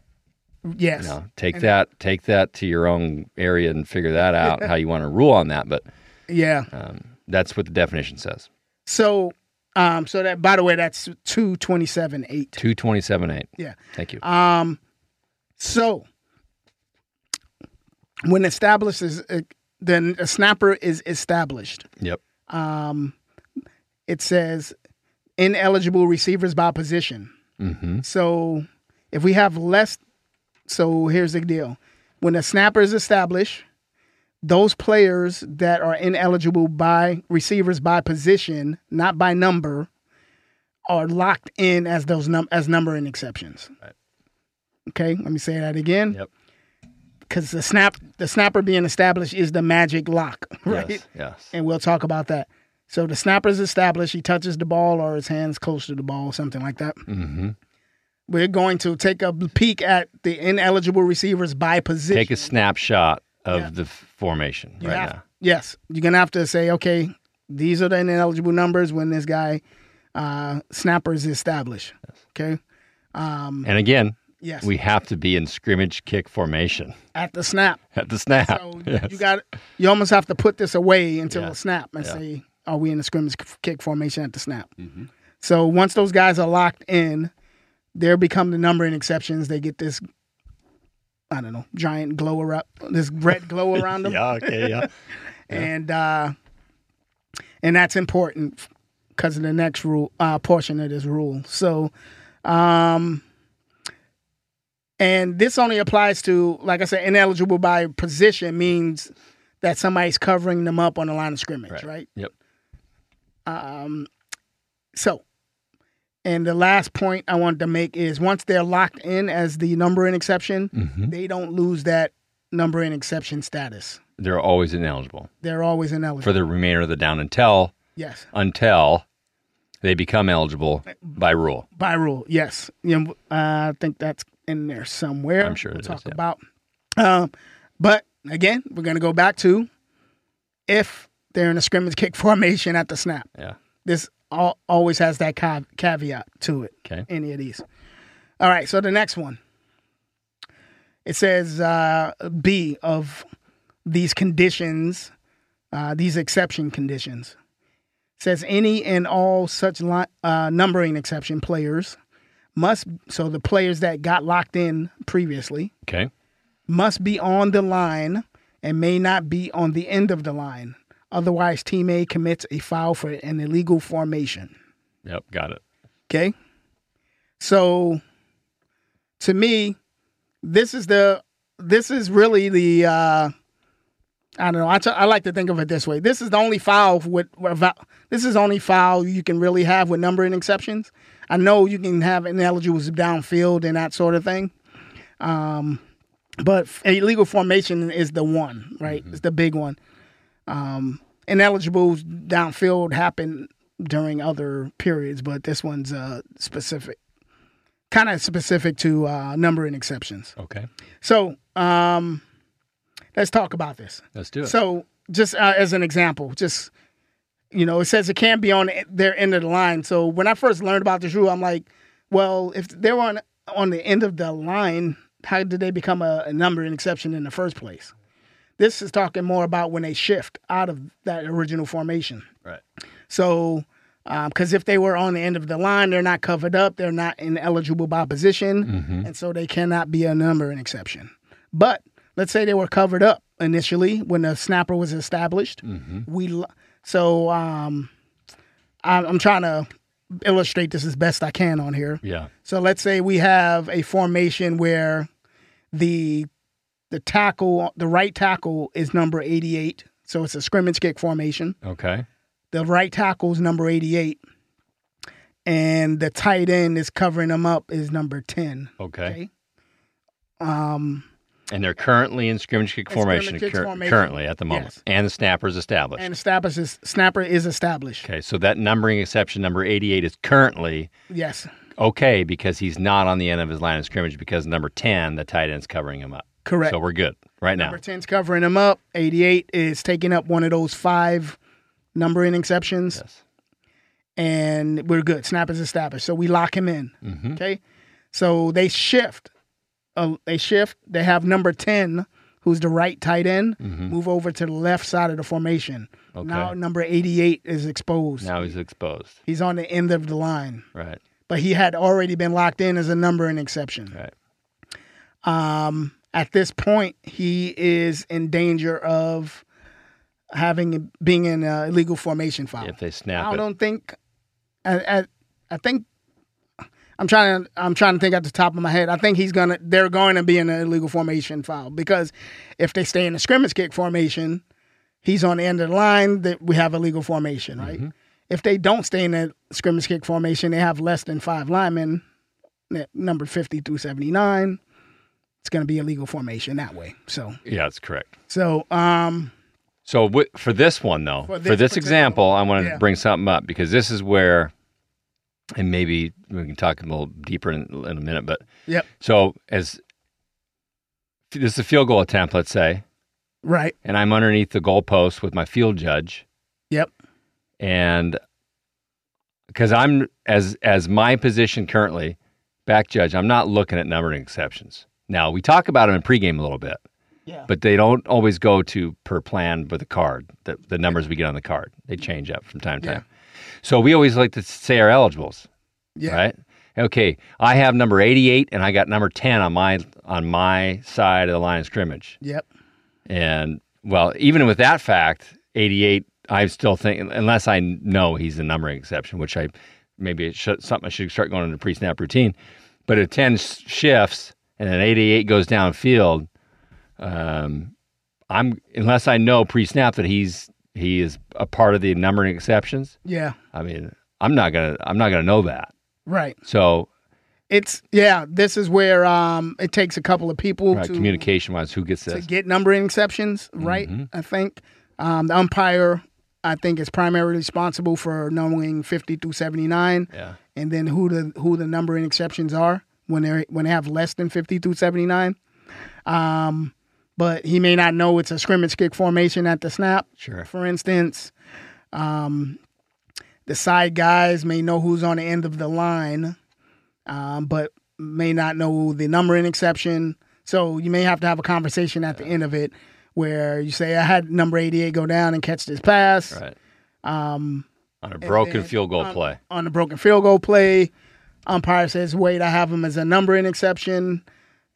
Yes. You know, take that, take that to your own area and figure that out [LAUGHS] how you want to rule on that. But Yeah. um, that's what the definition says. So, um, so that by the way, that's two twenty seven eight. Two twenty seven eight. Yeah. Thank you. Um, so when established is uh, then a snapper is established. yep. Um, it says ineligible receivers by position. Mm-hmm. So if we have less, so here's the deal: when a snapper is established, those players that are ineligible by receivers by position, not by number, are locked in as those num as numbering exceptions. Okay, let me say that again. Yep. Because the snap, the snapper being established is the magic lock, [LAUGHS] right? Yes. Yes. and we'll talk about that. So the snapper's established. He touches the ball or his hands close to the ball, something like that. Mm-hmm. We're going to take a peek at the ineligible receivers by position. Take a snapshot of Yeah. the formation You right have- now. Yes, you're gonna have to say, okay, these are the ineligible numbers when this guy uh, snapper is established. Okay. Um, And again, yes. we have to be in scrimmage kick formation at the snap. [LAUGHS] at the snap. So [LAUGHS] Yes. you got you almost have to put this away until Yeah. the snap and Yeah. say, are we in the scrimmage kick formation at the snap? Mm-hmm. So once those guys are locked in, they become the numbering exceptions. They get this, I don't know, giant glow around this red glow [LAUGHS] around them, yeah. Okay. Yeah. [LAUGHS] and uh, and that's important because of the next rule uh, portion of this rule. So, um, and this only applies to, like I said, ineligible by position means that somebody's covering them up on the line of scrimmage, Right. right? Yep. Um, so, and the last point I wanted to make is once they're locked in as the number in exception, Mhm. they don't lose that number in exception status. They're always ineligible They're always ineligible. for the remainder of the down until yes. until they become eligible by rule. By rule, yes. You know, uh, I think that's in there somewhere. I'm sure we'll it talk is, yeah. about. Um, But again, we're going to go back to if they're in a scrimmage kick [LAUGHS] formation at the snap. Yeah. This al- always has that ca- caveat to it. Okay. Any of these. All right. So the next one. It says uh, B of these conditions, uh, these exception conditions. says any and all such li- uh, numbering exception players must so the players that got locked in previously Okay. must be on the line and may not be on the end of the line. Otherwise, team A commits a foul for an illegal formation. Yep. Got it. Okay. So to me, this is the this is really the uh I don't know. I, t- I like to think of it this way. This is the only foul with without- this is the only foul you can really have with numbering exceptions. I know you can have ineligibles downfield and that sort of thing. Um, but illegal formation is the one, right? It's the big one. Um, ineligibles downfield happen during other periods, but this one's uh, specific, kind of specific to uh, number and exceptions. Okay. So um, let's talk about this. Let's do it. So, just uh, as an example, just you know, it says it can't be on their end of the line. So when I first learned about this rule, I'm like, well, if they were on on the end of the line, how did they become a, a and exception in the first place? This is talking more about when they shift out of that original formation. right. So, um, because if they were on the end of the line, they're not covered up, they're not ineligible by position, mm-hmm. and so they cannot be a numbering exception. But let's say they were covered up initially when the snapper was established. Mm-hmm. We so um, I'm, I'm trying to illustrate this as best I can on here. Yeah. So let's say we have a formation where the the tackle, the right tackle is number 88. So it's a scrimmage kick formation. Okay. The right tackle is number 88. And the tight end is covering them up is number 10. Okay. Okay. Um, And they're currently in scrimmage kick formation, scrimmage cur- formation. currently at the moment. Yes. And the snapper is established. and establishes snapper is established. okay. So that numbering exception number 88 is currently Yes. okay because he's not on the end of his line of scrimmage because number 10, the tight end's covering him up. Correct. So we're good right now. Number 10's covering him up. 88 is taking up one of those five numbering exceptions. Yes. and we're good. Snap is established, so we lock him in. Mm-hmm. Okay, so they shift. Uh, they shift. They have number ten, who's the right tight end, move over to the left side of the formation. Mm-hmm. Okay. Now number eighty-eight is exposed. Now he's exposed. He's on the end of the line, Right. but he had already been locked in as a numbering exception. Right. Um, at this point, he is in danger of having being in a illegal formation foul. If they snap I don't think. I, I, I think. I'm trying to. I'm trying to think at the top of my head. I think he's gonna. They're going to be in an illegal formation foul because if they stay in the scrimmage kick formation, he's on the end of the line. That we have illegal formation, right? Mm-hmm. If they don't stay in the scrimmage kick formation, they have less than five linemen, number 50 through 79. It's going to be illegal formation that way. So, Yeah, that's correct. so um, So w- for this one though, For for this this, example, I want to yeah. bring something up because this is where, and maybe we can talk a little deeper in, in a minute. But yeah, so as this is a field goal attempt, let's say, right, and I'm underneath the goalpost with my field judge, yep, and because I'm as as my position currently, back judge, I'm not looking at numbering exceptions. Now we talk about them in pregame a little bit, yeah, but they don't always go to per plan with the card. The, the numbers we get on the card they mm-hmm. change up from time to Yeah. time. So we always like to say our eligibles, yeah, right? Okay, I have number 88 and I got number 10 on my on my side of the line of scrimmage. yep, And well, even with that fact, 88, I still think unless I know he's a numbering exception, which I maybe it should, something I should start going into pre-snap routine. But if 10 s- shifts and then 88 goes downfield, um, I'm unless I know pre-snap that he's he is a part of the numbering exceptions. yeah, I mean, I'm not gonna I'm not gonna know that. right. So It's yeah. This is where um it takes a couple of people right, to communication wise, who gets to get numbering exceptions, right? I think um, the umpire, I think, is primarily responsible for knowing fifty through seventy nine, yeah. and then who the who the numbering exceptions are when they when they have less than fifty through seventy nine. Um, but he may not know it's a scrimmage kick formation at the snap. Sure. For instance, um, the side guys may know who's on the end of the line, um, but may not know the numbering exception. So you may have to have a conversation at the end of it where you say, I had number 88 go down and catch this pass. Right. Um, On a broken then field goal on- play. On a broken field goal play, umpire says, wait, I have him as a numbering exception.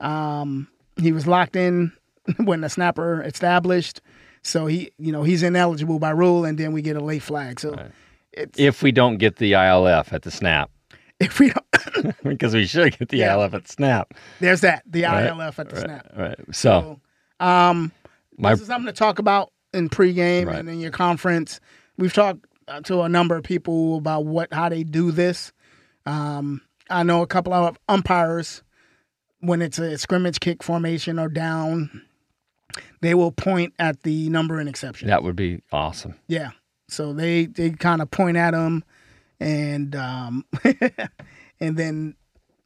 Um, he was locked in [LAUGHS] when the snapper established. So he, you know, he's ineligible by rule, and then we get a late flag. So it's, If we don't get the ILF at the snap, [LAUGHS] if we don't, [LAUGHS] because we should get the Yeah. ILF at the snap. there's that the Right, ILF at the right, snap. Right. So, Um, my this is something to talk about in pregame Right. and in your conference. We've talked uh, to a number of people about what how they do this. Um, I know a couple of umpires when it's a scrimmage kick formation or down, they will point at the number and exception. that would be awesome. Yeah. So they they kind of point at them, and um, [LAUGHS] and then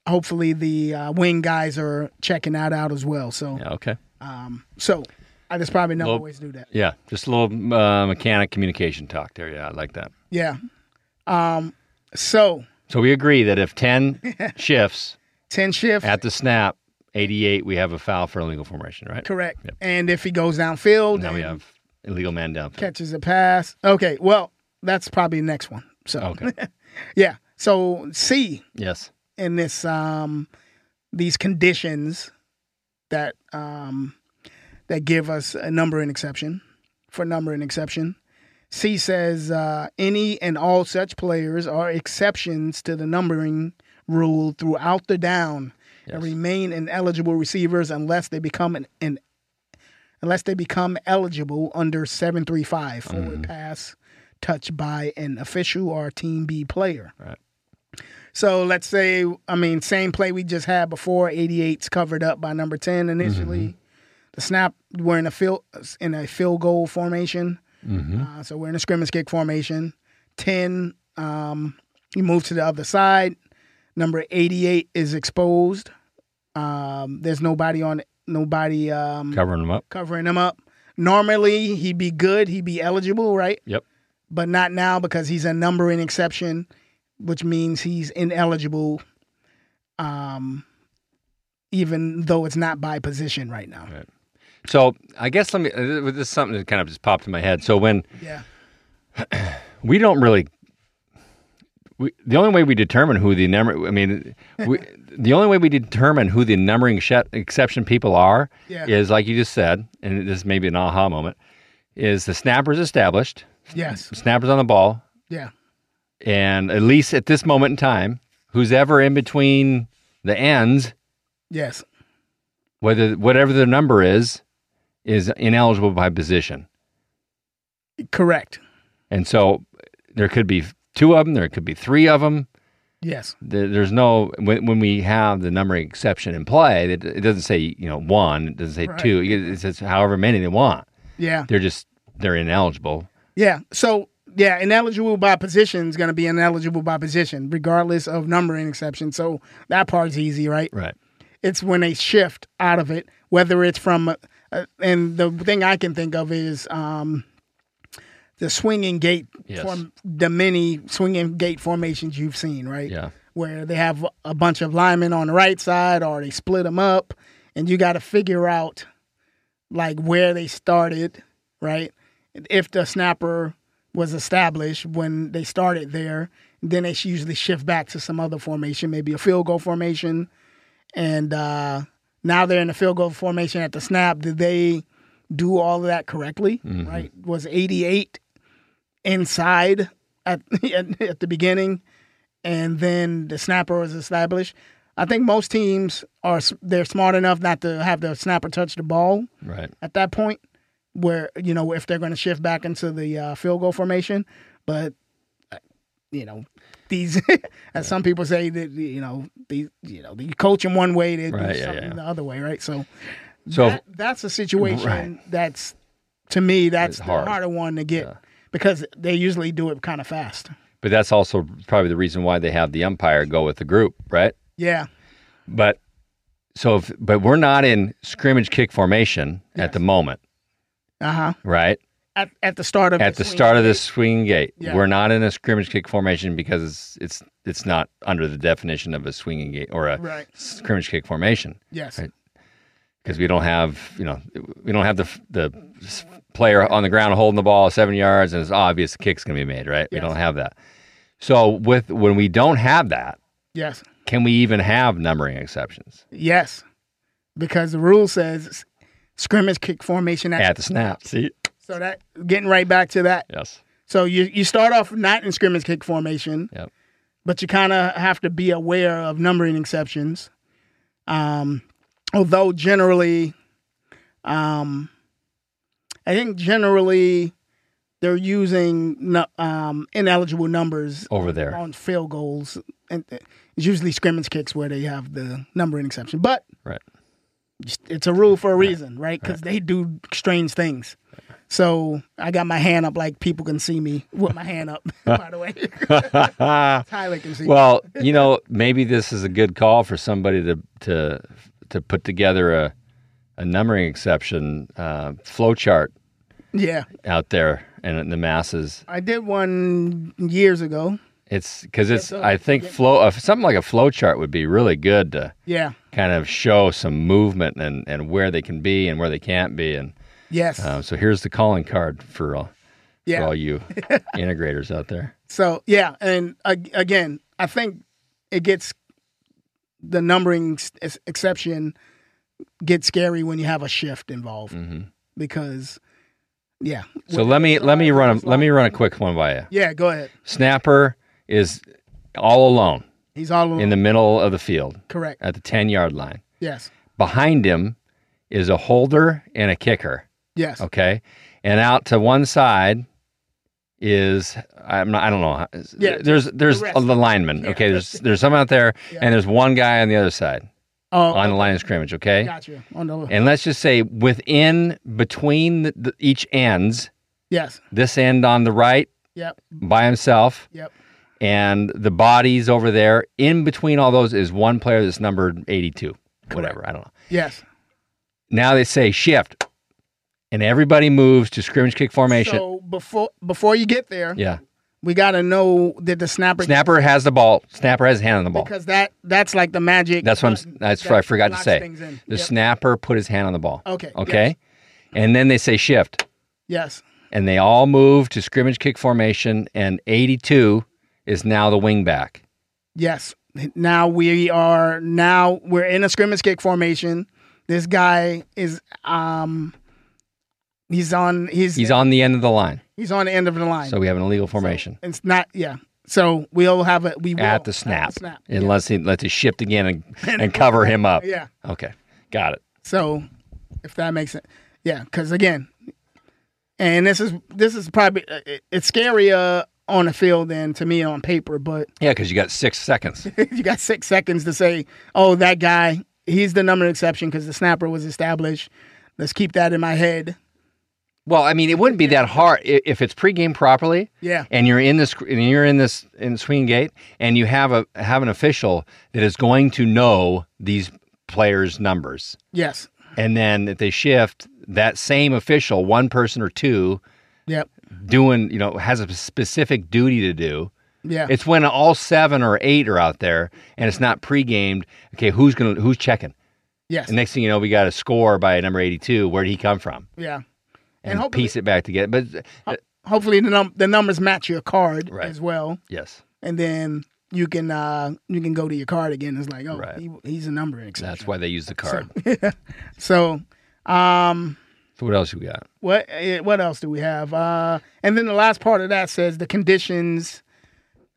hopefully the uh, wing guys are checking that out as well. So Yeah. Okay. um, so I just probably know Well- ways to do that. Yeah. Just a little uh, mechanic communication talk there. Yeah, I like that. Yeah. Um, so So we agree that if ten [LAUGHS] shifts ten shift, at the snap, eighty-eight, we have a foul for illegal formation, right? correct. Yep. And if he goes downfield, Now we have illegal man downfield. catches a pass. Okay. Well, that's probably the next one. So Okay. [LAUGHS] yeah. So C yes. in this um these conditions that um that give us a number and exception for number and exception. C says uh, any and all such players are exceptions to the numbering rule throughout the down and remain ineligible receivers unless they become an, an unless they become eligible under 735 forward pass touched by an official or team B player. Right. So let's say, I mean, same play we just had before. 88's covered up by number 10 initially. The snap, we're in a field in a field goal formation. Uh, so we're in a scrimmage kick formation. 10, um, you move to the other side. Number 88 is exposed. Um, there's nobody on nobody um, Covering them up. covering him up. Normally he'd be good, he'd be eligible, right? Yep. But not now because he's a numbering exception, which means he's ineligible. Um, even though it's not by position right now. So I guess let me. uh, This is something that kind of just popped in my head. So when Yeah. [CLEARS THROAT] we don't really. We, the only way we determine who the number, I mean, [LAUGHS] we, the only way we determine who the numbering sh- exception people are Yeah. is like you just said, and this may be an aha moment, is the snapper's established, Yes. snapper's on the ball, Yeah. and at least at this moment in time, who's ever in between the ends, Yes. whether whatever the number is, is ineligible by position. Correct. And so there could be two of them, there could be three of them. Yes. There's no when, when we have the numbering exception in play, it, it doesn't say you know one, it doesn't say Right. two. It says however many they want. Yeah. They're just they're ineligible. Yeah. So yeah, ineligible by position is going to be ineligible by position, regardless of numbering exception. So that part's easy, right? Right. It's when they shift out of it, whether it's from, and the thing I can think of is um, the swinging gate Yes. form, the many swinging gate formations you've seen, right? Yeah. Where they have a bunch of linemen on the right side, or they split them up, and you got to figure out like where they started, right? If the snapper was established when they started there, then they usually shift back to some other formation, maybe a field goal formation, and uh, now they're in the field goal formation at the snap. Did they do all of that correctly? Right? Was 88 inside [LAUGHS] at, at the beginning, and then the snapper was established? I think most teams are they're smart enough not to have the snapper touch the ball Right. at that point, where you know if they're going to shift back into the uh, field goal formation, but uh, you know these, [LAUGHS] as some people say that you know the you know you coach them one way, they Right, do yeah, something yeah. the other way, right? So, So that, that's a situation Right. that's to me that's the hard. harder one to get because they usually do it kind of fast. but that's also probably the reason why they have the umpire go with the group, right? Yeah, But so if but we're not in scrimmage kick formation at the moment, Uh huh. right? At, at the start of At the swing start of this swinging gate, Yeah. we're not in a scrimmage kick formation because it's it's it's not under the definition of a swinging gate or a Right. scrimmage kick formation Yes. Right. because we don't have you know we don't have the the player on the ground holding the ball seven yards and it's obvious the kick's going to be made right we don't have that so with when we don't have that Yes. can we even have numbering exceptions Yes. Because the rule says scrimmage kick formation at, at the snap see so that getting right back to that. yes So you you start off not in scrimmage kick formation, Yep. but you kind of have to be aware of numbering exceptions. Um, although generally, um, I think generally they're using um, ineligible numbers over there on field goals, and it's usually scrimmage kicks where they have the numbering exception. But right it's a rule for a reason, right? Because they do strange things. So I got my hand up like people can see me with my hand up. [LAUGHS] by the way, [LAUGHS] Tyler can see. me. well you know maybe this is a good call for somebody to to to put together a a numbering exception uh, flow chart Yeah, out there and in the masses I did one years ago. It's because it's. so. I think flow. Uh, something like a flow chart would be really good to Yeah. kind of show some movement and and where they can be and where they can't be. And Yes. um, so here's the calling card for all yeah. for all you [LAUGHS] integrators out there. So yeah, and uh, again, I think it gets the numbering s- exception gets scary when you have a shift involved because yeah. So let me let me run a, let me run a quick one by you. Yeah, go ahead. Snapper is all alone He's all alone. in the middle of the field correct. at the ten yard line. Yes. Behind him is a holder and a kicker. Yes. Okay. And out to one side is I'm not I don't know. Yeah, there's there's the the, lineman. Yeah. Okay, there's there's some out there Yeah. and there's one guy on the other side Oh, on the line of scrimmage, okay? got you. On the And let's just say within between the, the, each ends, yes. this end on the right Yep. by himself Yep. and the bodies over there, in between all those is one player that's numbered 82. Whatever, I don't know. Yes. Now they say shift. And everybody moves to scrimmage kick formation. So before before you get there, yeah. we got to know that the snapper Snapper has the ball. Snapper has his hand on the ball. because that that's like the magic. That's what I'm. That's that what I forgot to say. The Yep. snapper put his hand on the ball. Okay, Okay. And then they say shift, Yes. and they all move to scrimmage kick formation, and 82 is now the wing back. Yes. Now we are now we're in a scrimmage kick formation. This guy is um he's on he's He's on the end of the line, he's on the end of the line. so we have an illegal formation it's not yeah. So we'll have a we will at the snap, snap. unless he lets it shift again [LAUGHS] and, and cover him up. Yeah. Okay, got it. So if that makes sense. Yeah, cuz again and this is this is probably uh, it- it's scarier on the field than to me on paper, but Yeah, because you got six seconds. [LAUGHS] you got six seconds to say, "Oh, that guy, he's the number exception because the snapper was established." Let's keep that in my head. Well, I mean, it wouldn't be that hard if it's pregame properly. Yeah. and you're in this and you're in this in swing gate and you have a have an official that is going to know these players numbers Yes. and then if they shift that same official one person or two Yep. doing you know has a specific duty to do Yeah. it's when all seven or eight are out there and it's not pre-gamed okay who's gonna who's checking yes. and next thing you know we got a score by number 82 where did he come from yeah. And, hopefully, piece it back together but uh, hopefully the num- the numbers match your card Right. as well, yes and then you can uh you can go to your card again. It's like, oh, Right. he, he's a number exception. that's why they use the card [LAUGHS] So, um, so what else we got what eh, what else do we have? Uh, and then the last part of that says the conditions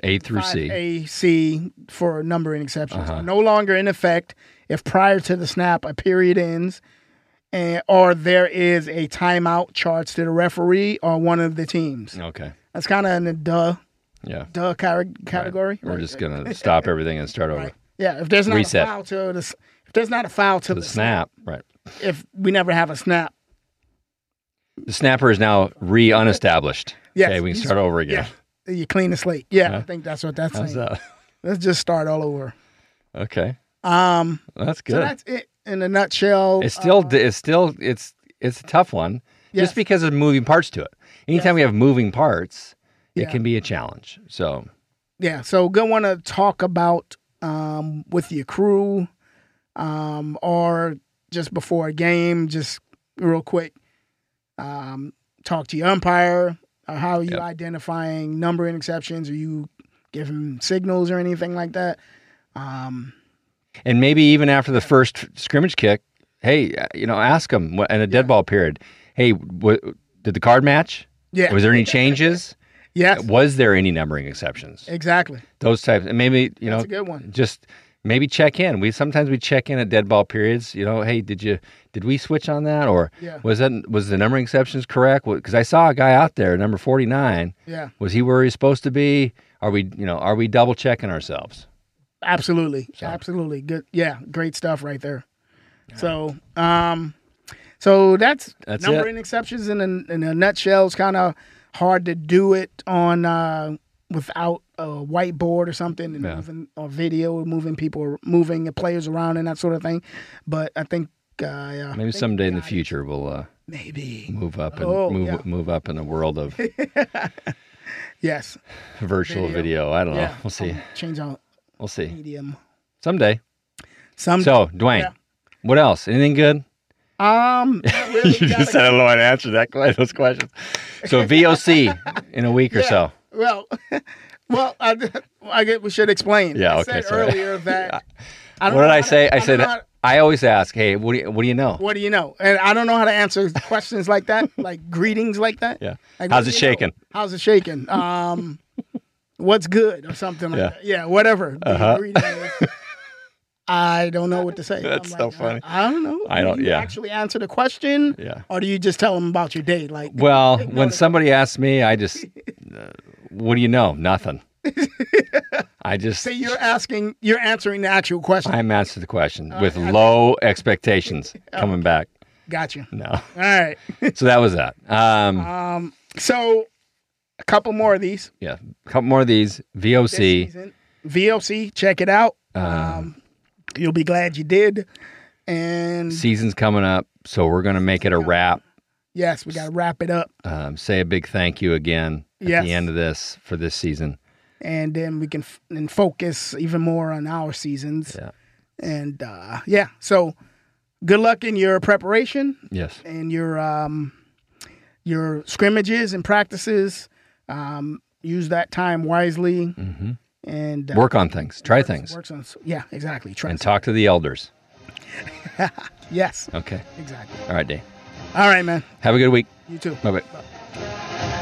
a through c A C for numbering exceptions Uh-huh. are no longer in effect if prior to the snap a period ends and or there is a timeout charged to the referee or one of the teams. okay That's kind of in the duh yeah duh car- category. We're right? just gonna [LAUGHS] stop everything and start over. Right. Yeah, if there's not Reset. a foul to the if there's not a foul to The the, snap, right? if we never have a snap. The snapper is now re unestablished. [LAUGHS] Yes, okay, we can start over again. You clean the slate. Yeah, I think that's what that's How's saying. that? Let's just start all over. Okay. Um, That's good. so that's it in a nutshell. it's still Uh, it's still it's it's a tough one Yes. just because of moving parts to it. Anytime Yes. we have moving parts, Yeah. it can be a challenge. So yeah. So good one to talk about um, with your crew, um, or just before a game, just real quick. Um, talk to your umpire. Uh, how are you Yep. identifying numbering exceptions? Are you giving signals or anything like that? Um, and maybe even after the first scrimmage kick, hey, uh, you know, ask them in a dead ball period. Hey, w- did the card match? yeah. Was there any changes? [LAUGHS] yes. Was there any numbering exceptions? Exactly. Those types, and maybe you know, That's a good one. just maybe check in. We sometimes we check in at dead ball periods. You know, hey, did you did we switch on that, or Yeah. was that was the numbering exceptions correct? Because I saw a guy out there, number forty nine. Yeah. Was he where he's supposed to be? Are we, you know, are we double checking ourselves? Absolutely. Absolutely. Good. Yeah. Great stuff right there. So, um, so that's, That's numbering exceptions in a, in a nutshell. It's kind of hard to do it on, uh, without a whiteboard or something and Yeah. moving or video, moving people, moving the players around and that sort of thing. But I think, uh, yeah, I Maybe think someday in the future we'll uh, maybe. move up and Oh, move yeah. move up in the world of [LAUGHS] Yes. [LAUGHS] virtual Video. video. I don't know. We'll see. Um, change our We'll see. medium. Someday. Some, So, Dwayne, Yeah. what else? Anything good? um, [LAUGHS] really. you just said I don't know how to answer that those questions. So VOC in a week or so. Well, [LAUGHS] well, I, I guess we should explain. Yeah, I okay, said sorry. earlier that. [LAUGHS] I What did I how to- say? I said to- I always ask, "Hey, what do you what do you know?" what do you know? And I don't know how to answer questions like that, like greetings like that. Yeah. Like, How's it do you know? shaking? How's it shaking? Um, what's good or something like Yeah. that. Yeah, whatever. Uh-huh. [LAUGHS] I don't know what to say. That's I'm so funny. I, I don't know. I don't- Do you yeah. Actually, answer the question, Yeah. or do you just tell them about your day? Like, [LAUGHS] Well, when somebody asks me, I just, [LAUGHS] uh, what do you know? Nothing. I just, say you're asking, you're answering the actual question. I'm answering the question with low expectations coming back. Gotcha. No. All right. So that was that. Um, So, a couple more of these. yeah. A couple more of these. VOC. VOC, check it out. Uh, Um, you'll be glad you did. And Season's coming up. So we're going to make it a wrap. yes, we got to wrap it up. Um, say a big thank you again at Yes. the end of this for this season. And then we can f- then focus even more on our seasons. Yeah. And uh, yeah, so good luck in your preparation Yes. and your um, your scrimmages and practices. Um, use that time wisely and uh, Work on things. Try works- things. Works on yeah, exactly. Try And talk to the elders. [LAUGHS] yes, Okay. exactly. All right, Dave. All right, man. Have a good week. You too. Bye. Bye.